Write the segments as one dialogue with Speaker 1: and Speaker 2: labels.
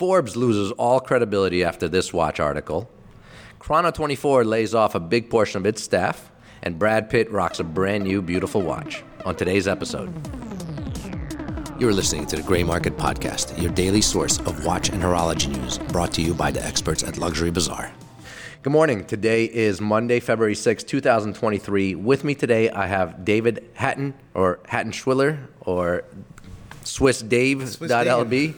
Speaker 1: Forbes loses all credibility after this watch article. Chrono 24 lays off a big portion of its staff, and Brad Pitt rocks a brand new beautiful watch. On today's episode, you're listening to the Grey Market Podcast, your daily source of watch and horology news, brought to you by the experts at Luxury Bazaar. Good morning. Today is Monday, February 6, 2023. With me today, I have David Hatten, or Hatten Schwiller, or Swiss Dave.
Speaker 2: Swiss
Speaker 1: LB.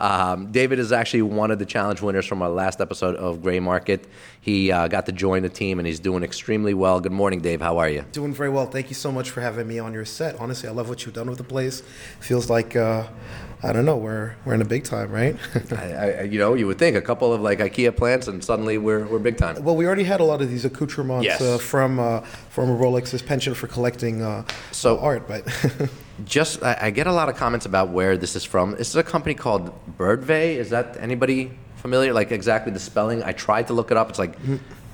Speaker 1: um, David is actually one of the challenge winners from our last episode of Gray Market. He uh, got to join the team and he's doing extremely well. Good morning, Dave. How are you?
Speaker 2: Doing very well. Thank you so much for having me on your set. Honestly, I love what you've done with the place. Feels like uh, I don't know, we're we're in a big time, right?
Speaker 1: I, I, you know, you would think a couple of like IKEA plants and suddenly we're, we're big time.
Speaker 2: well, we already had a lot of these accoutrements
Speaker 1: Yes.
Speaker 2: uh, from uh, from Rolex's penchant for collecting uh,
Speaker 1: So-
Speaker 2: art, but
Speaker 1: Just, I, I get a lot of comments about where this is from. This is a company called Birdvey. Is that anybody familiar? Like exactly the spelling? I tried to look it up. It's like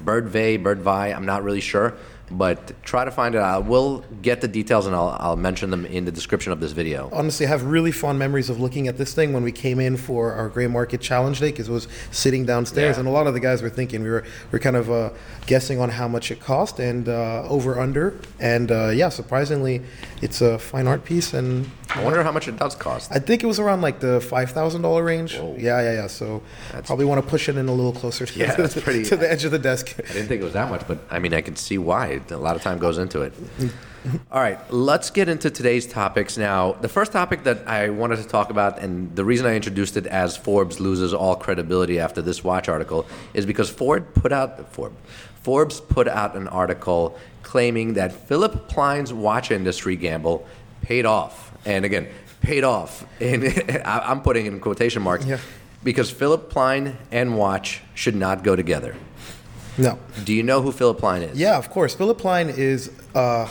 Speaker 1: Birdvey, Birdvey. I'm not really sure, but try to find it out. We'll get the details and I'll, I'll mention them in the description of this video.
Speaker 2: honestly, I have really fond memories of looking at this thing when we came in for our Gray Market Challenge Day because it was sitting downstairs,
Speaker 1: Yeah.
Speaker 2: and a lot of the guys were thinking we were we are kind of uh, guessing on how much it cost and uh, over under, and uh, yeah, surprisingly, it's a fine art piece, and
Speaker 1: I wonder how much it does cost.
Speaker 2: I think it was around like the five thousand dollar range.
Speaker 1: Whoa.
Speaker 2: Yeah, yeah, yeah. So I probably want to push it in a little closer to,
Speaker 1: Yeah, that's pretty-
Speaker 2: to the edge of the desk.
Speaker 1: I didn't think it was that much, but I mean, I can see why. A lot of time goes into it. All right, let's get into today's topics now. The first topic that I wanted to talk about, and the reason I introduced it as Forbes loses all credibility after this watch article, is because Ford put out Ford, Forbes put out an article claiming that Philip Plein's watch industry gamble paid off, and again, paid off. And I'm putting in quotation marks
Speaker 2: Yeah.
Speaker 1: because Philip Plein and watch should not go together.
Speaker 2: No.
Speaker 1: Do you know who Philip Plein is?
Speaker 2: Yeah, of course. Philip Plein is uh,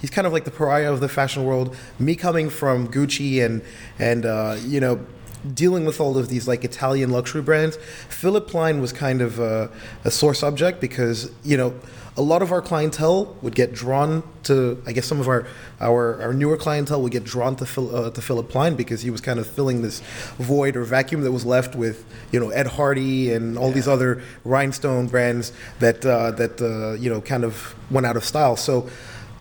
Speaker 2: he's kind of like the pariah of the fashion world. Me coming from Gucci and and uh, you know dealing with all of these like Italian luxury brands, Philip Plein was kind of a, a sore subject because you know a lot of our clientele would get drawn to I guess some of our our, our newer clientele would get drawn to Phil, uh, to Philip Plein because he was kind of filling this void or vacuum that was left with you know Ed Hardy and all these other rhinestone brands that uh, that uh, you know kind of went out of style. So.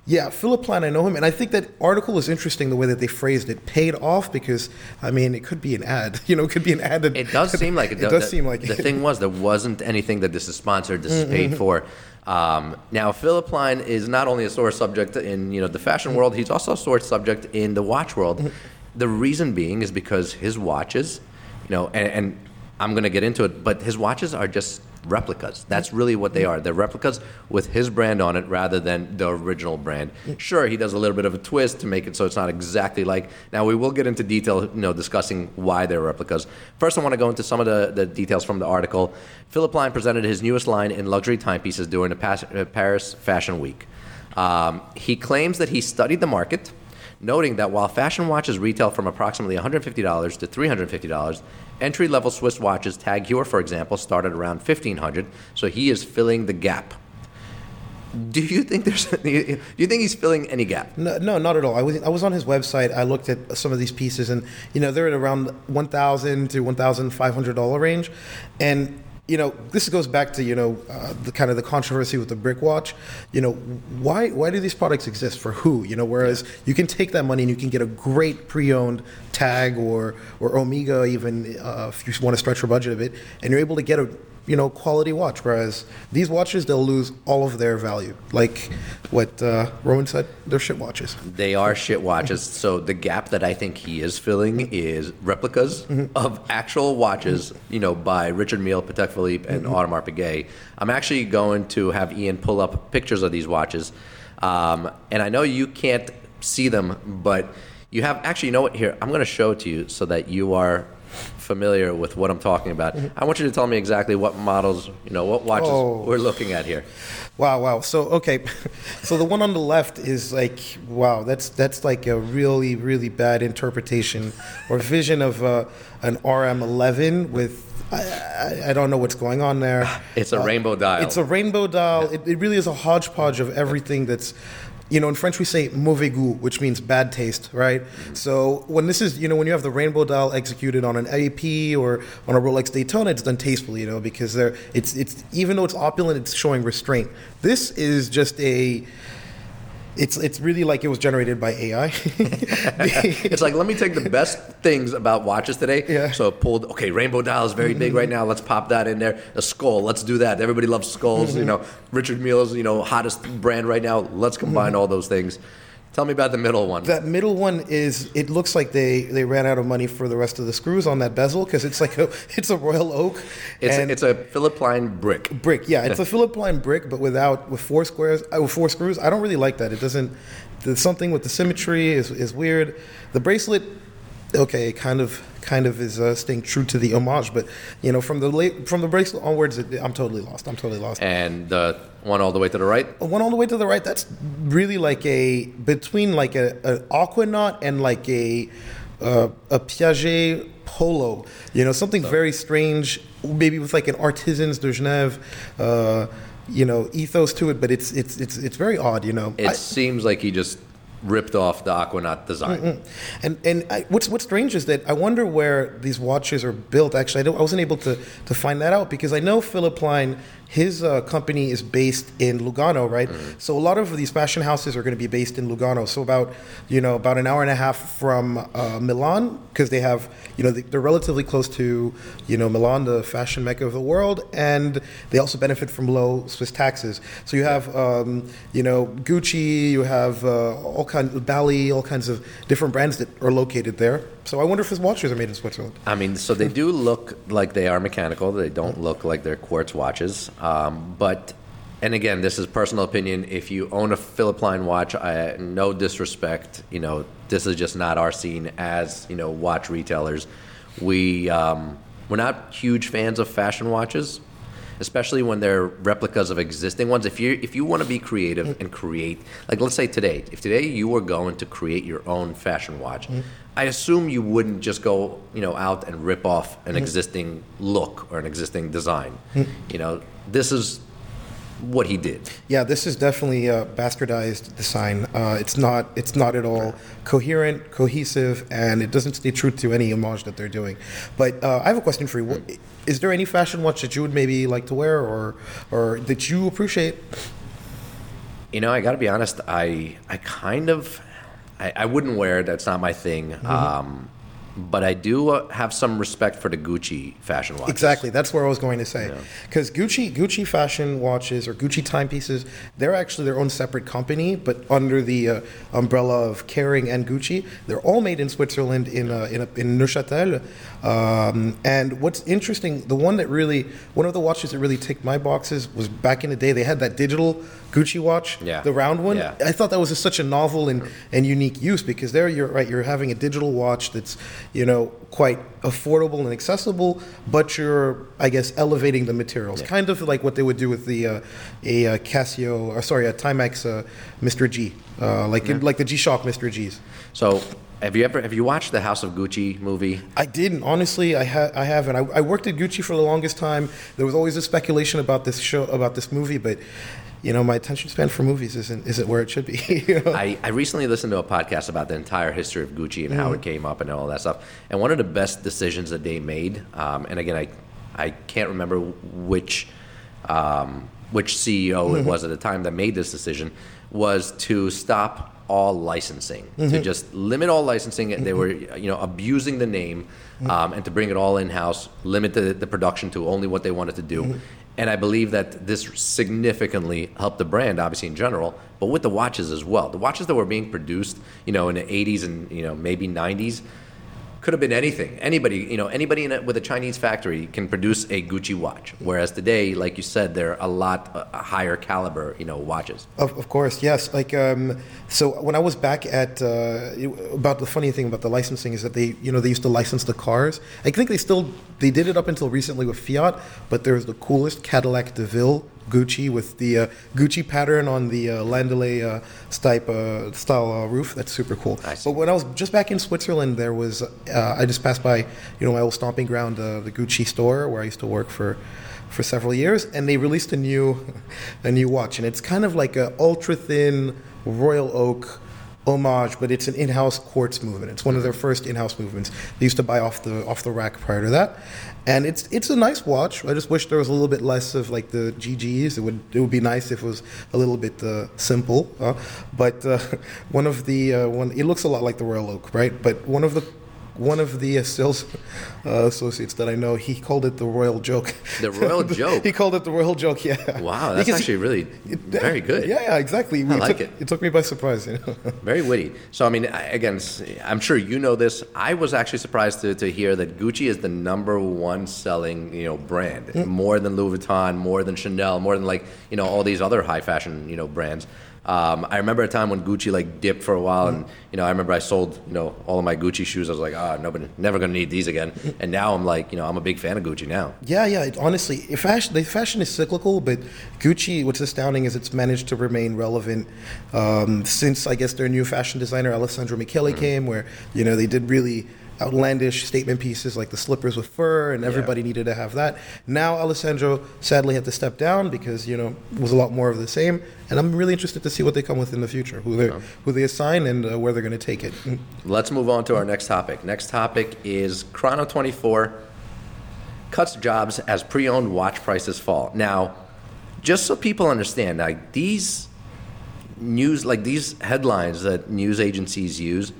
Speaker 2: Yeah, Philip Plein, I know him, and I think that article is interesting the way that they phrased it. Paid off because, I mean, it could be an ad. You know, it could be an ad. That,
Speaker 1: It does seem like it.
Speaker 2: it does
Speaker 1: the-
Speaker 2: seem like
Speaker 1: the
Speaker 2: it.
Speaker 1: thing was there wasn't anything that this is sponsored. This is mm-hmm, paid mm-hmm. for. Um, now, Philip Plein is not only a sore subject in you know the fashion world. He's also a sore subject in the watch world. Mm-hmm. the reason being is because his watches, you know, and, and I'm going to get into it, but his watches are just replicas. That's really what they are. They're replicas with his brand on it rather than the original brand. Sure, he does a little bit of a twist to make it so it's not exactly like. Now we will get into detail, you know, discussing why they're replicas. First, I want to go into some of the, the details from the article. Philip Plein presented his newest line in luxury timepieces during the uh, Paris Fashion Week. Um, he claims that he studied the market noting that while fashion watches retail from approximately $150 to $350, entry-level Swiss watches, Tag Heuer, for example, started around 1,500. So he is filling the gap. Do you think there's? Do you think he's filling any gap?
Speaker 2: No, no, not at all. I was I was on his website. I looked at some of these pieces, and you know they're at around one thousand to one thousand five hundred dollar range, and you know this goes back to you know uh, the kind of the controversy with the brick watch. You know why why do these products exist for who? You know whereas you can take that money and you can get a great pre-owned tag or or Omega even uh, if you want to stretch your budget a bit, and you're able to get a you know quality watch. Whereas these watches they'll lose all of their value, like what uh, Roman said, they're shit watches.
Speaker 1: They are shit watches. So the gap that I think he is filling is replicas of actual watches, you know, by Richard Mille, Patek Philippe, and Audemars Piguet. I'm actually going to have Ian pull up pictures of these watches, um, and I know you can't see them, but you have actually. You know what? Here, I'm going to show it to you so that you are familiar with what I'm talking about. I want you to tell me exactly what models, you know, what watches
Speaker 2: Oh.
Speaker 1: we're looking at here.
Speaker 2: Wow, wow. So okay, so the one on the left is like wow. That's that's like a really really bad interpretation or vision of uh, an RM11 with. I, I, don't know what's going on there.
Speaker 1: It's a rainbow dial.
Speaker 2: It's a rainbow dial. It, it really is a hodgepodge of everything that's you know, in French we say mauvais goût, which means bad taste, right? So when this is, you know, when you have the rainbow dial executed on an AP or on a Rolex Daytona, it's done tastefully, you know, because they're, it's, it's, even though it's opulent, it's showing restraint. This is just a, it's, it's really like it was generated by AI.
Speaker 1: it's like let me take the best things about watches today.
Speaker 2: Yeah.
Speaker 1: So pulled okay, rainbow dial is very big right now. Let's pop that in there. A skull, let's do that. Everybody loves skulls. You mm-hmm. know, Richard Mille's you know hottest brand right now. Let's combine mm-hmm. all those things. Tell me about the middle one.
Speaker 2: That middle one is. It looks like they they ran out of money for the rest of the screws on that bezel because it's like a it's a royal oak.
Speaker 1: it's
Speaker 2: and
Speaker 1: it's a Philip Plein brick.
Speaker 2: brick. Yeah, it's a Philip Plein brick, but without with four squares uh, with four screws. I don't really like that. It doesn't. There's something with the symmetry is is weird. The bracelet, okay, kind of kind of is uh, staying true to the homage, but you know from the late from the bracelet onwards, it, I'm totally lost. I'm totally lost.
Speaker 1: And the one all the way to the right.
Speaker 2: One all the way to the right. That's really like a between like a an aquanaut and like a uh, a Piaget polo. You know, something very strange. Maybe with like an artisans de Genève. Uh, you know, ethos to it, but it's it's it's it's very odd. You know,
Speaker 1: It
Speaker 2: I-
Speaker 1: seems like he just ripped off the Aquanaut design.
Speaker 2: and and I, what's what's strange is that I wonder where these watches are built. Actually, I, I wasn't able to to find that out because I know Philip Plein, his uh, company is based in Lugano, right? So a lot of these fashion houses are going to be based in Lugano. So about you know about an hour and a half from uh, Milan because they have you know they, they're relatively close to you know Milan, the fashion mecca of the world, and they also benefit from low Swiss taxes. So you have um, you know Gucci, you have uh, all kinds of Bally, all kinds of different brands that are located there. So I wonder if his watches are made in Switzerland.
Speaker 1: I mean, so they do look like they are mechanical. They don't look like they're quartz watches. Um, but, and again, this is personal opinion. If you own a Philip Plein watch, I, no disrespect, you know, this is just not our scene as you know watch retailers. We um, we're not huge fans of fashion watches, especially when they're replicas of existing ones. If you if you want to be creative mm-hmm. and create, like let's say today, if today you were going to create your own fashion watch, mm-hmm. I assume you wouldn't just go you know out and rip off an mm-hmm. existing look or an existing design. You know, this is what he did.
Speaker 2: Yeah, this is definitely a bastardized design. Uh, it's not. It's not at all coherent, cohesive, and it doesn't stay true to any homage that they're doing. But uh, I have a question for you. Is there any fashion watch that you would maybe like to wear, or or that you appreciate?
Speaker 1: You know, I got to be honest. I I kind of I, I wouldn't wear it. That's not my thing. Um, but I do uh, have some respect for the Gucci fashion watches.
Speaker 2: Exactly. That's where I was going to say. Because Gucci, Gucci fashion watches or Gucci timepieces, they're actually their own separate company, but under the uh, umbrella of Kering and Gucci. They're all made in Switzerland in uh, in, in Neuchâtel. Um, and what's interesting, the one that really, one of the watches that really ticked my boxes was back in the day. They had that digital Gucci watch,
Speaker 1: Yeah.
Speaker 2: the round one.
Speaker 1: Yeah.
Speaker 2: I thought that was a, such a novel and, and unique use because there you're right you're having a digital watch that's you know quite affordable and accessible but you're I guess elevating the materials kind of like what they would do with the uh, a uh, Casio or sorry a Timex uh, Mr. G uh, like like the G-Shock Mr. G's.
Speaker 1: So, have you ever have you watched the House of Gucci movie?
Speaker 2: I didn't honestly. I ha- I haven't. I, I worked at Gucci for the longest time. There was always a speculation about this show, about this movie, but you know, my attention span for movies isn't isn't where it should be. you know?
Speaker 1: I, I recently listened to a podcast about the entire history of Gucci and how it came up and all that stuff. And one of the best decisions that they made, um, and again, I I can't remember which um, which CEO it was at the time that made this decision, was to stop all licensing, to just limit all licensing. They were you know abusing the name, um, and to bring it all in house, limit the, the production to only what they wanted to do. And I believe that this significantly helped the brand, obviously in general, but with the watches as well. The watches that were being produced, you know, in the 80s and you know maybe 90s, could have been anything. Anybody, you know, anybody a, with a Chinese factory can produce a Gucci watch. Whereas today, like you said, they're a lot uh, higher caliber, you know, watches.
Speaker 2: Of, of course, yes. Like, um, so when I was back at uh, about the funny thing about the licensing is that they, you know, they used to license the cars. I think they still they did it up until recently with Fiat, but there's the coolest Cadillac DeVille Gucci with the uh, Gucci pattern on the uh, uh, uh, style uh, roof. That's super cool.
Speaker 1: Nice.
Speaker 2: But when I was just back in Switzerland, there was uh, I just passed by, you know, my old stomping ground, uh, the Gucci store where I used to work for for several years, and they released a new a new watch, and it's kind of like a ultra thin Royal Oak homage, but it's an in-house quartz movement. It's one of their first in-house movements. They used to buy off the off the rack prior to that, and it's it's a nice watch. I just wish there was a little bit less of like the GGs. It would it would be nice if it was a little bit uh, simple. Uh, but uh, one of the uh, one it looks a lot like the Royal Oak, right? But one of the one of the sales uh, associates that I know, he called it the royal joke.
Speaker 1: The royal joke?
Speaker 2: he called it the royal joke, yeah.
Speaker 1: Wow, that's
Speaker 2: Because
Speaker 1: actually really very good.
Speaker 2: Yeah, yeah, exactly.
Speaker 1: I like
Speaker 2: took,
Speaker 1: it.
Speaker 2: It took me by surprise, you know.
Speaker 1: Very witty. So, I mean, again, I'm sure you know this. I was actually surprised to, to hear that Gucci is the number one selling, you know, brand, more than Louis Vuitton, more than Chanel, more than like, you know, all these other high fashion, you know, brands. Um, I remember a time when Gucci like dipped for a while, and you know, I remember I sold, you know, all of my Gucci shoes. I was like, ah, nobody, never gonna need these again. And now I'm like, you know, I'm a big fan of Gucci now.
Speaker 2: Yeah, yeah. It, honestly, fashion, the fashion is cyclical, but Gucci, what's astounding is it's managed to remain relevant um, since I guess their new fashion designer Alessandro Michele came, where you know they did really outlandish statement pieces like the slippers with fur, and everybody needed to have that. Now Alessandro sadly had to step down because you know it was a lot more of the same, and I'm really interested to see what they come with in the future, who they who they assign, and uh, where they're going to take it.
Speaker 1: Let's move on to our next topic. Next topic is Chrono 24 cuts jobs as pre-owned watch prices fall. Now, just so people understand, like these news, like these headlines that news agencies use,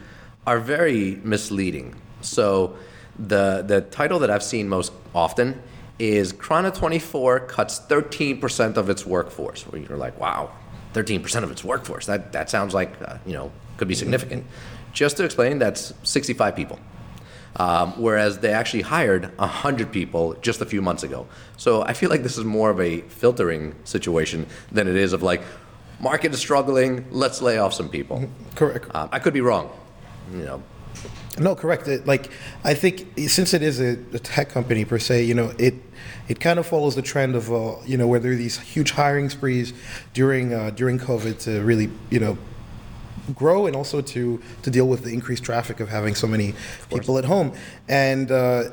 Speaker 1: are very misleading. So, the the title that I've seen most often is Chrono 24 cuts 13% of its workforce. Where you're like, wow, 13% of its workforce. That that sounds like uh, you know could be significant. Just to explain, that's 65 people. Um, whereas they actually hired 100 people just a few months ago. So I feel like this is more of a filtering situation than it is of like, market is struggling, let's lay off some people.
Speaker 2: Correct.
Speaker 1: Um, I could be wrong. You know,
Speaker 2: No, correct. It, like I think since it is a, a tech company per se, you know, it it kind of follows the trend of uh, you know where there are these huge hiring sprees during uh, during COVID to really you know grow and also to to deal with the increased traffic of having so many people at home and. Uh,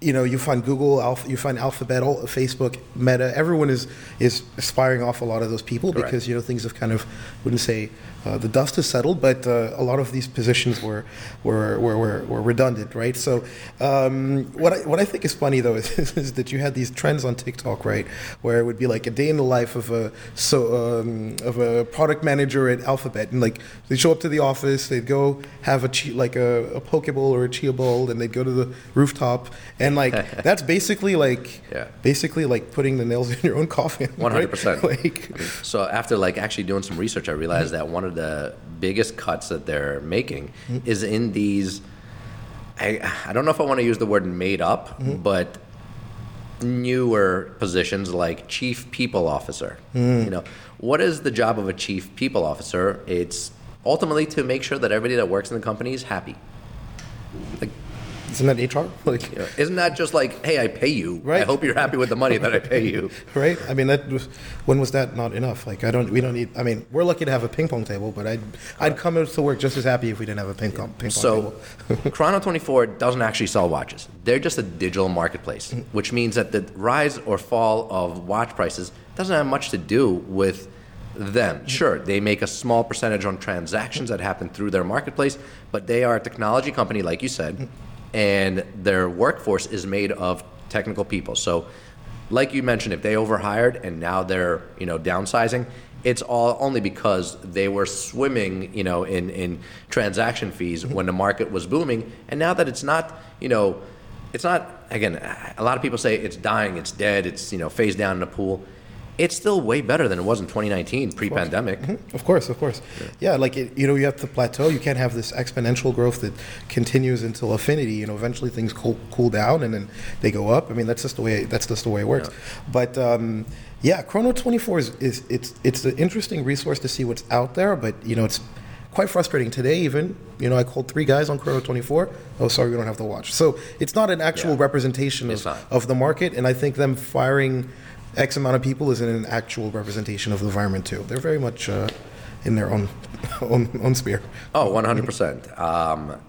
Speaker 2: you know, you find Google, Alpha, you find Alphabet, all, Facebook, Meta. Everyone is is aspiring off a lot of those people
Speaker 1: Correct.
Speaker 2: because you know things have kind of wouldn't say uh, the dust has settled, but uh, a lot of these positions were were were, were, were redundant, right? So um, what I, what I think is funny though is, is that you had these trends on TikTok, right, where it would be like a day in the life of a so um, of a product manager at Alphabet, and like they show up to the office, they'd go have a che- like a, a poke bowl or a Chia Bowl, and they'd go to the rooftop, and like that's basically like
Speaker 1: Yeah.
Speaker 2: basically like putting the nails in your own coffin.
Speaker 1: 100%.
Speaker 2: Like
Speaker 1: So after like actually doing some research, I realized that one of the biggest cuts that they're making mm-hmm. is in these. I I don't know if I want to use the word made up, mm-hmm. but newer positions like chief people officer. Mm. You know, what is the job of a chief people officer? It's ultimately to make sure that everybody that works in the company is happy.
Speaker 2: Isn't that HR? Like
Speaker 1: isn't that just like, hey, I pay you. I
Speaker 2: Right.
Speaker 1: hope you're happy with the money that I pay you.
Speaker 2: right? I mean, that was when was that not enough? Like, I don't, we don't need. I mean, we're lucky to have a ping pong table, but I'd, I'd come to work just as happy if we didn't have a ping pong, ping pong
Speaker 1: So,
Speaker 2: table.
Speaker 1: Chrono 24 doesn't actually sell watches. They're just a digital marketplace, mm. which means that the rise or fall of watch prices doesn't have much to do with them. Mm. Sure, they make a small percentage on transactions that happen through their marketplace, but they are a technology company, like you said, mm. And their workforce is made of technical people. So, like you mentioned, if they overhired and now they're you know downsizing, it's all only because they were swimming you know in in transaction fees when the market was booming, and now that it's not you know it's not again a lot of people say it's dying, it's dead, it's you know phased down in the pool. It's still way better than it was in 2019 pre-pandemic.
Speaker 2: Of course, of course. Yeah, like it, you know, you have to plateau. You can't have this exponential growth that continues until affinity. You know, eventually things cool, cool down and then they go up. I mean, that's just the way that's just the way it works. But um, yeah, Chrono 24 is, is it's it's an interesting resource to see what's out there. But you know, it's quite frustrating today. Even you know, I called three guys on Chrono 24. Oh, sorry, we don't have the watch. So it's not an actual
Speaker 1: Yeah.
Speaker 2: representation of, of the market. And I think them firing X amount of people isn't an actual representation of the environment too. They're very much uh, in their own, own own sphere.
Speaker 1: Oh, 100%. Um,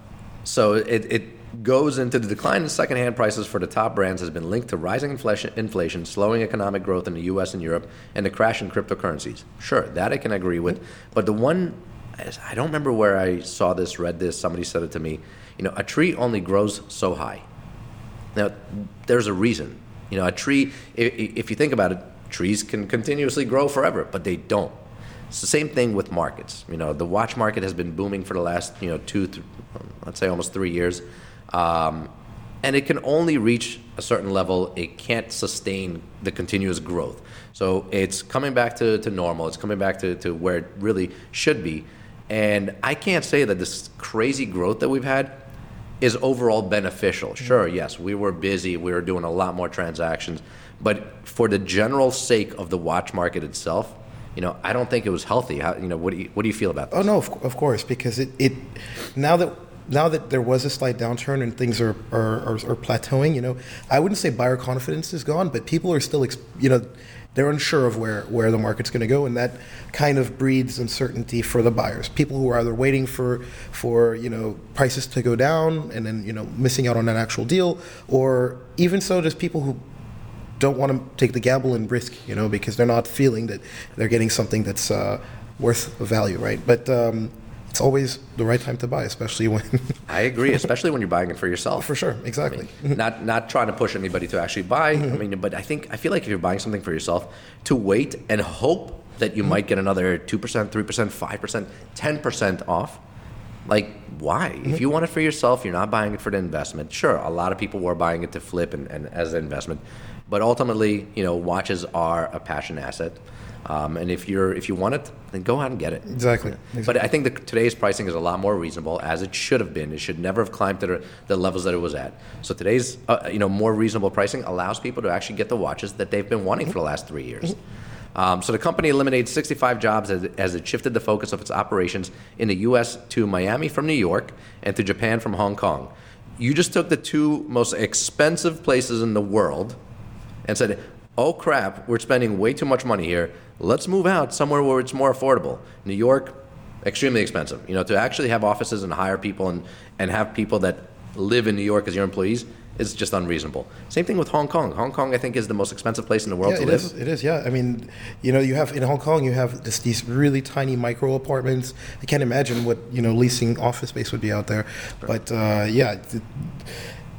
Speaker 1: so it, it goes into the decline in secondhand prices for the top brands has been linked to rising inflation, inflation, slowing economic growth in the U.S. and Europe, and the crash in cryptocurrencies. Sure, that I can agree with. But the one, I don't remember where I saw this, read this, somebody said it to me. You know, a tree only grows so high. Now, there's a reason. You know, a tree, if, you think about it, trees can continuously grow forever, but they don't. It's the same thing with markets. You know, the watch market has been booming for the last, you know, two, th- let's say almost three years. Um, and it can only reach a certain level. It can't sustain the continuous growth. So it's coming back to, to normal. It's coming back to, to where it really should be. And I can't say that this crazy growth that we've had is overall beneficial. Sure, yes, we were busy. We were doing a lot more transactions. But for the general sake of the watch market itself, you know, I don't think it was healthy. How, you know, what do you, what do you feel about this?
Speaker 2: Oh no, of, of course, because it, it now that now that there was a slight downturn and things are, are, are, are plateauing, you know, I wouldn't say buyer confidence is gone, but people are still, you know, they're unsure of where, where the market's going to go, and that kind of breeds uncertainty for the buyers. People who are either waiting for, for you know, prices to go down and then, you know, missing out on an actual deal, or even so, just people who don't want to take the gamble and risk, you know, because they're not feeling that they're getting something that's uh, worth value, right? But um, it's always the right time to buy, especially when.
Speaker 1: I agree, especially when you're buying it for yourself.
Speaker 2: for sure, exactly.
Speaker 1: not not trying to push anybody to actually buy. I mean, but I think I feel like if you're buying something for yourself, to wait and hope that you might get another two percent, three percent, five percent, ten percent off. Like, why? If you want it for yourself, you're not buying it for the investment. Sure, a lot of people were buying it to flip and, and as an investment, but ultimately, you know, watches are a passion asset. Um, and if you're if you want it, then go out and get it.
Speaker 2: Exactly.
Speaker 1: But I think that today's pricing is a lot more reasonable, as it should have been. It should never have climbed to the, the levels that it was at. So today's uh, you know more reasonable pricing allows people to actually get the watches that they've been wanting for the last three years. Um, so the company eliminated 65 jobs as, as it shifted the focus of its operations in the U.S. to Miami from New York and to Japan from Hong Kong. You just took the two most expensive places in the world and said, "Oh crap, we're spending way too much money here. Let's move out somewhere where it's more affordable." New York, extremely expensive. You know, to actually have offices and hire people and and have people that live in New York as your employees is just unreasonable. Same thing with Hong Kong. Hong Kong, I think, is the most expensive place in the world
Speaker 2: Yeah,
Speaker 1: to
Speaker 2: it
Speaker 1: live.
Speaker 2: is. It is. Yeah. I mean, you know, you have in Hong Kong, you have this, these really tiny micro apartments. I can't imagine what you know leasing office space would be out there. But uh, yeah, th-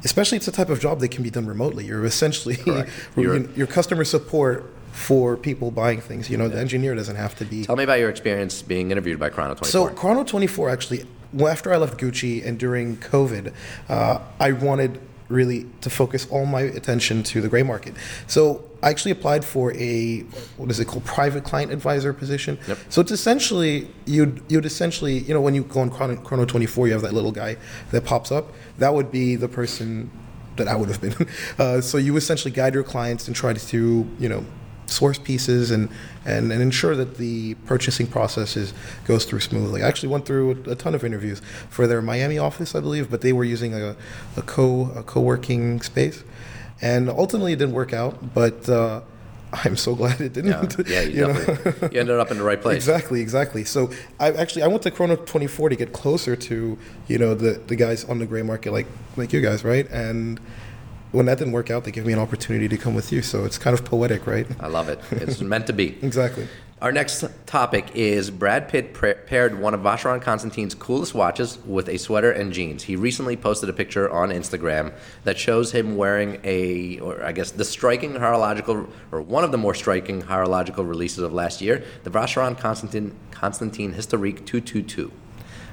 Speaker 2: especially it's a type of job that can be done remotely. You're essentially You're-
Speaker 1: you're
Speaker 2: customer support for people buying things. You know, the engineer doesn't have to be.
Speaker 1: Tell me about your experience being interviewed by Chrono 24.
Speaker 2: So Chrono 24 actually, well, after I left Gucci and during COVID, uh, I wanted really to focus all my attention to the gray market. So I actually applied for a what is it called private client advisor position.
Speaker 1: Yep.
Speaker 2: So it's essentially you'd you'd essentially you know when you go on Chrono, Chrono 24 you have that little guy that pops up. That would be the person that I would have been. Uh, so you essentially guide your clients and try to you know source pieces and, and, and ensure that the purchasing process is, goes through smoothly. I actually went through a, a ton of interviews for their Miami office, I believe, but they were using a, a co a co-working space, and ultimately it didn't work out. But uh, I'm so glad it didn't.
Speaker 1: yeah, you,
Speaker 2: know?
Speaker 1: you ended up in the right place.
Speaker 2: Exactly, exactly. So I actually I went to Chrono 24 to get closer to you know the the guys on the gray market like like you guys, right? And when that didn't work out, they gave me an opportunity to come with you. So it's kind of poetic, right?
Speaker 1: I love it. It's meant to be.
Speaker 2: Exactly.
Speaker 1: Our next topic is Brad Pitt pra- paired one of Vacheron Constantine's coolest watches with a sweater and jeans. He recently posted a picture on Instagram that shows him wearing a, or I guess the striking horological, or one of the more striking horological releases of last year, the Vacheron Constantine, Constantine Historique 222.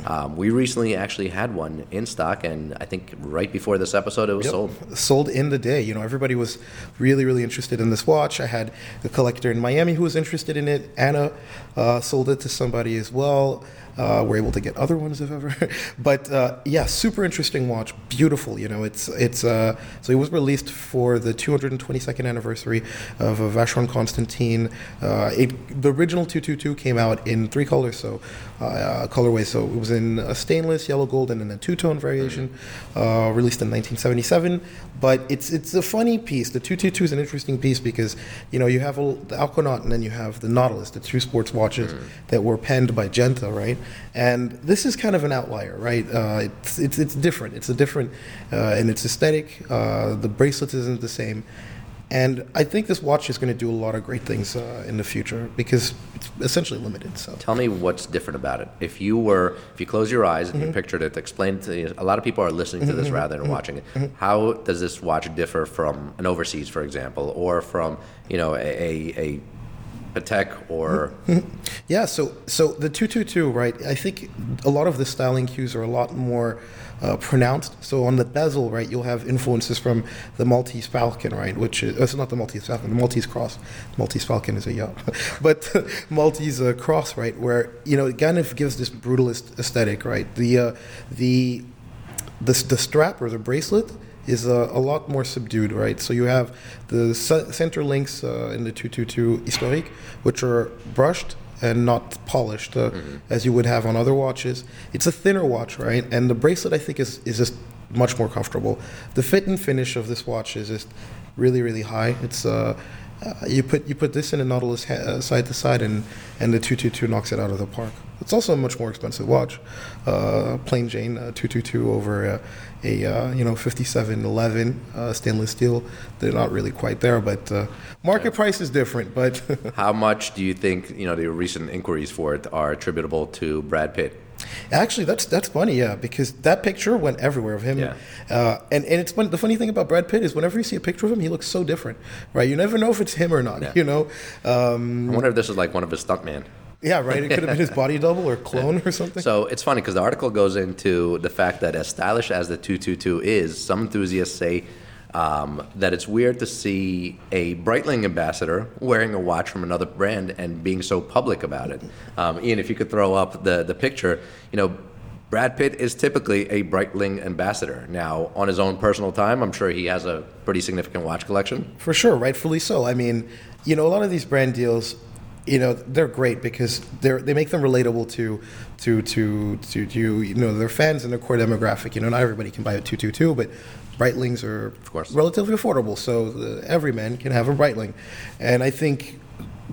Speaker 1: Um, we recently actually had one in stock, and I think right before this episode, it was
Speaker 2: Yep.
Speaker 1: sold.
Speaker 2: Sold in the day. You know, everybody was really, really interested in this watch. I had a collector in Miami who was interested in it. Anna uh, sold it to somebody as well. Uh, we're able to get other ones if ever. but uh, yeah, super interesting watch. Beautiful. You know, it's it's uh, so it was released for the 222nd anniversary of uh, Vacheron Constantine. Uh, it, the original 222 came out in three colors, so uh, colorways. So it was in a stainless, yellow, gold, and then a two-tone variation, uh, released in 1977. But it's it's a funny piece. The 222 is an interesting piece because you know you have a, the Aquanaut and then you have the Nautilus, the two sports watches that were penned by Genta, right? And this is kind of an outlier, right? Uh, it's, it's it's different. It's a different uh, in its aesthetic. Uh, the bracelet isn't the same. And I think this watch is going to do a lot of great things uh, in the future because it's essentially limited. So
Speaker 1: Tell me what's different about it. If you were, if you close your eyes and
Speaker 2: Mm-hmm.
Speaker 1: you pictured it, explain to you, a lot of people are listening to this rather than watching it. How does this watch differ from an overseas, for example, or from you know a a, a Patek or
Speaker 2: Yeah, so so the two two two, right? I think a lot of the styling cues are a lot more uh, pronounced. So on the bezel, right, you'll have influences from the Maltese Falcon, right? Which is it's not the Maltese Falcon, the Maltese Cross. Maltese Falcon is a yacht, but Maltese uh, Cross, right? Where you know it kind of gives this brutalist aesthetic, right? The uh, the the, the strap or the bracelet is a, a lot more subdued, right? So you have the ce- center links uh, in the 222 Historique, which are brushed and not polished uh, as you would have on other watches. It's a thinner watch, right? And the bracelet, I think, is, is just much more comfortable. The fit and finish of this watch is just really, really high. It's uh, uh, you put you put this in a Nautilus ha- uh, side to side, and and the 222 knocks it out of the park. It's also a much more expensive watch, uh, plain Jane uh, 222 over uh, a uh, you know 5711 uh, stainless steel. They're not really quite there, but uh, market price is different. But
Speaker 1: how much do you think you know the recent inquiries for it are attributable to Brad Pitt?
Speaker 2: Actually, that's that's funny, yeah, because that picture went everywhere of him.
Speaker 1: Yeah.
Speaker 2: Uh, and and it's fun, the funny thing about Brad Pitt is whenever you see a picture of him, he looks so different, right? You never know if it's him or not.
Speaker 1: Yeah.
Speaker 2: You know. Um,
Speaker 1: I wonder if this is like one of his stuntman.
Speaker 2: yeah, right. It could have been his body double or clone or something.
Speaker 1: So it's funny because the article goes into the fact that as stylish as the 222 is, some enthusiasts say um, that it's weird to see a Breitling ambassador wearing a watch from another brand and being so public about it. Um, Ian, if you could throw up the, the picture, you know, Brad Pitt is typically a Breitling ambassador. Now, on his own personal time, I'm sure he has a pretty significant watch collection.
Speaker 2: For sure, rightfully so. I mean, you know, a lot of these brand deals, you know, they're great because they're they make them relatable to to to to, to you know their fans and their core demographic. You know, not everybody can buy a two two two, but Breitlings are of
Speaker 1: course.
Speaker 2: relatively affordable, so the, every man can have a Breitling, and I think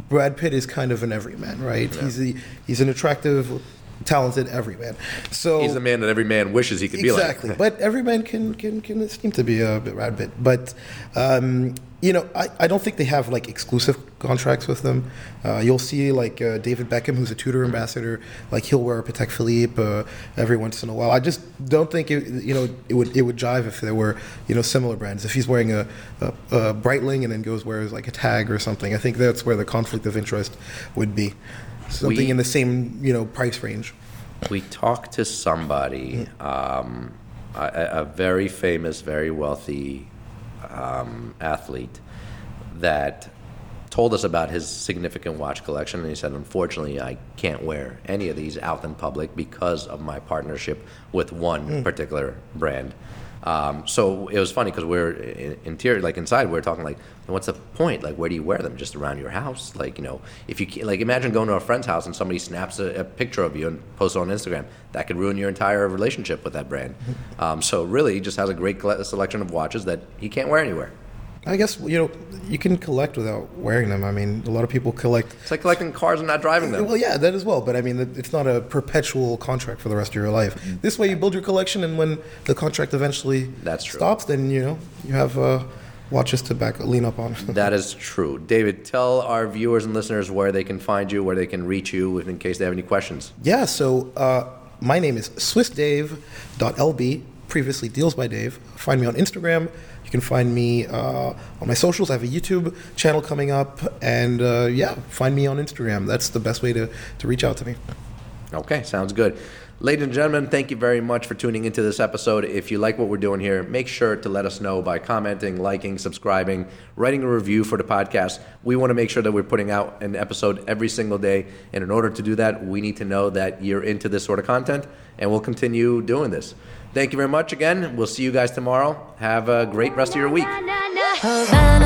Speaker 2: Brad Pitt is kind of an everyman, right? He's the, he's an attractive, talented everyman. So
Speaker 1: He's the man that every man wishes he could be like.
Speaker 2: exactly. but every man can can can seem to be a bit Brad Pitt. But um, you know, I, I don't think they have like exclusive contracts with them. Uh, you'll see like uh, David Beckham, who's a Tudor ambassador, like he'll wear a Patek Philippe uh, every once in a while. I just don't think it, you know it would it would jive if there were you know similar brands. If he's wearing a, a, a Breitling and then goes wears like a tag or something, I think that's where the conflict of interest would be. Something
Speaker 1: We-
Speaker 2: in the same you know price range.
Speaker 1: We talked to somebody, um, a, a very famous, very wealthy um, athlete, that told us about his significant watch collection. And he said, Unfortunately, I can't wear any of these out in public because of my partnership with one particular brand. Um, so it was funny because we're in, interior, like inside, we are talking like, what's the point? Like, where do you wear them? Just around your house? Like, you know, if you like, imagine going to a friend's house and somebody snaps a, a picture of you and posts it on Instagram. That could ruin your entire relationship with that brand. Um, so really, he just has a great selection of watches that he can't wear anywhere.
Speaker 2: I guess you know you can collect without wearing them. I mean, a lot of people collect.
Speaker 1: It's like collecting cars and not driving them.
Speaker 2: Well, yeah, that as well. But I mean, it's not a perpetual contract for the rest of your life. This way, you build your collection, and when the contract eventually
Speaker 1: That's true.
Speaker 2: stops, then you know you have uh, watches to back lean up on.
Speaker 1: That is true. David, tell our viewers and listeners where they can find you, where they can reach you in case they have any questions.
Speaker 2: yeah. So uh, my name is SwissDave.lb. Previously, Deals by Dave. Find me on Instagram. You can find me uh, on my socials. I have a YouTube channel coming up, and uh, yeah, find me on Instagram. That's the best way to, to reach out to me.
Speaker 1: Okay, sounds good. Ladies and gentlemen, thank you very much for tuning into this episode. If you like what we're doing here, make sure to let us know by commenting, liking, subscribing, writing a review for the podcast. We want to make sure that we're putting out an episode every single day. And in order to do that, we need to know that you're into this sort of content, and we'll continue doing this. Thank you very much again. We'll see you guys tomorrow. Have a great rest of your week.
Speaker 3: na, na, na.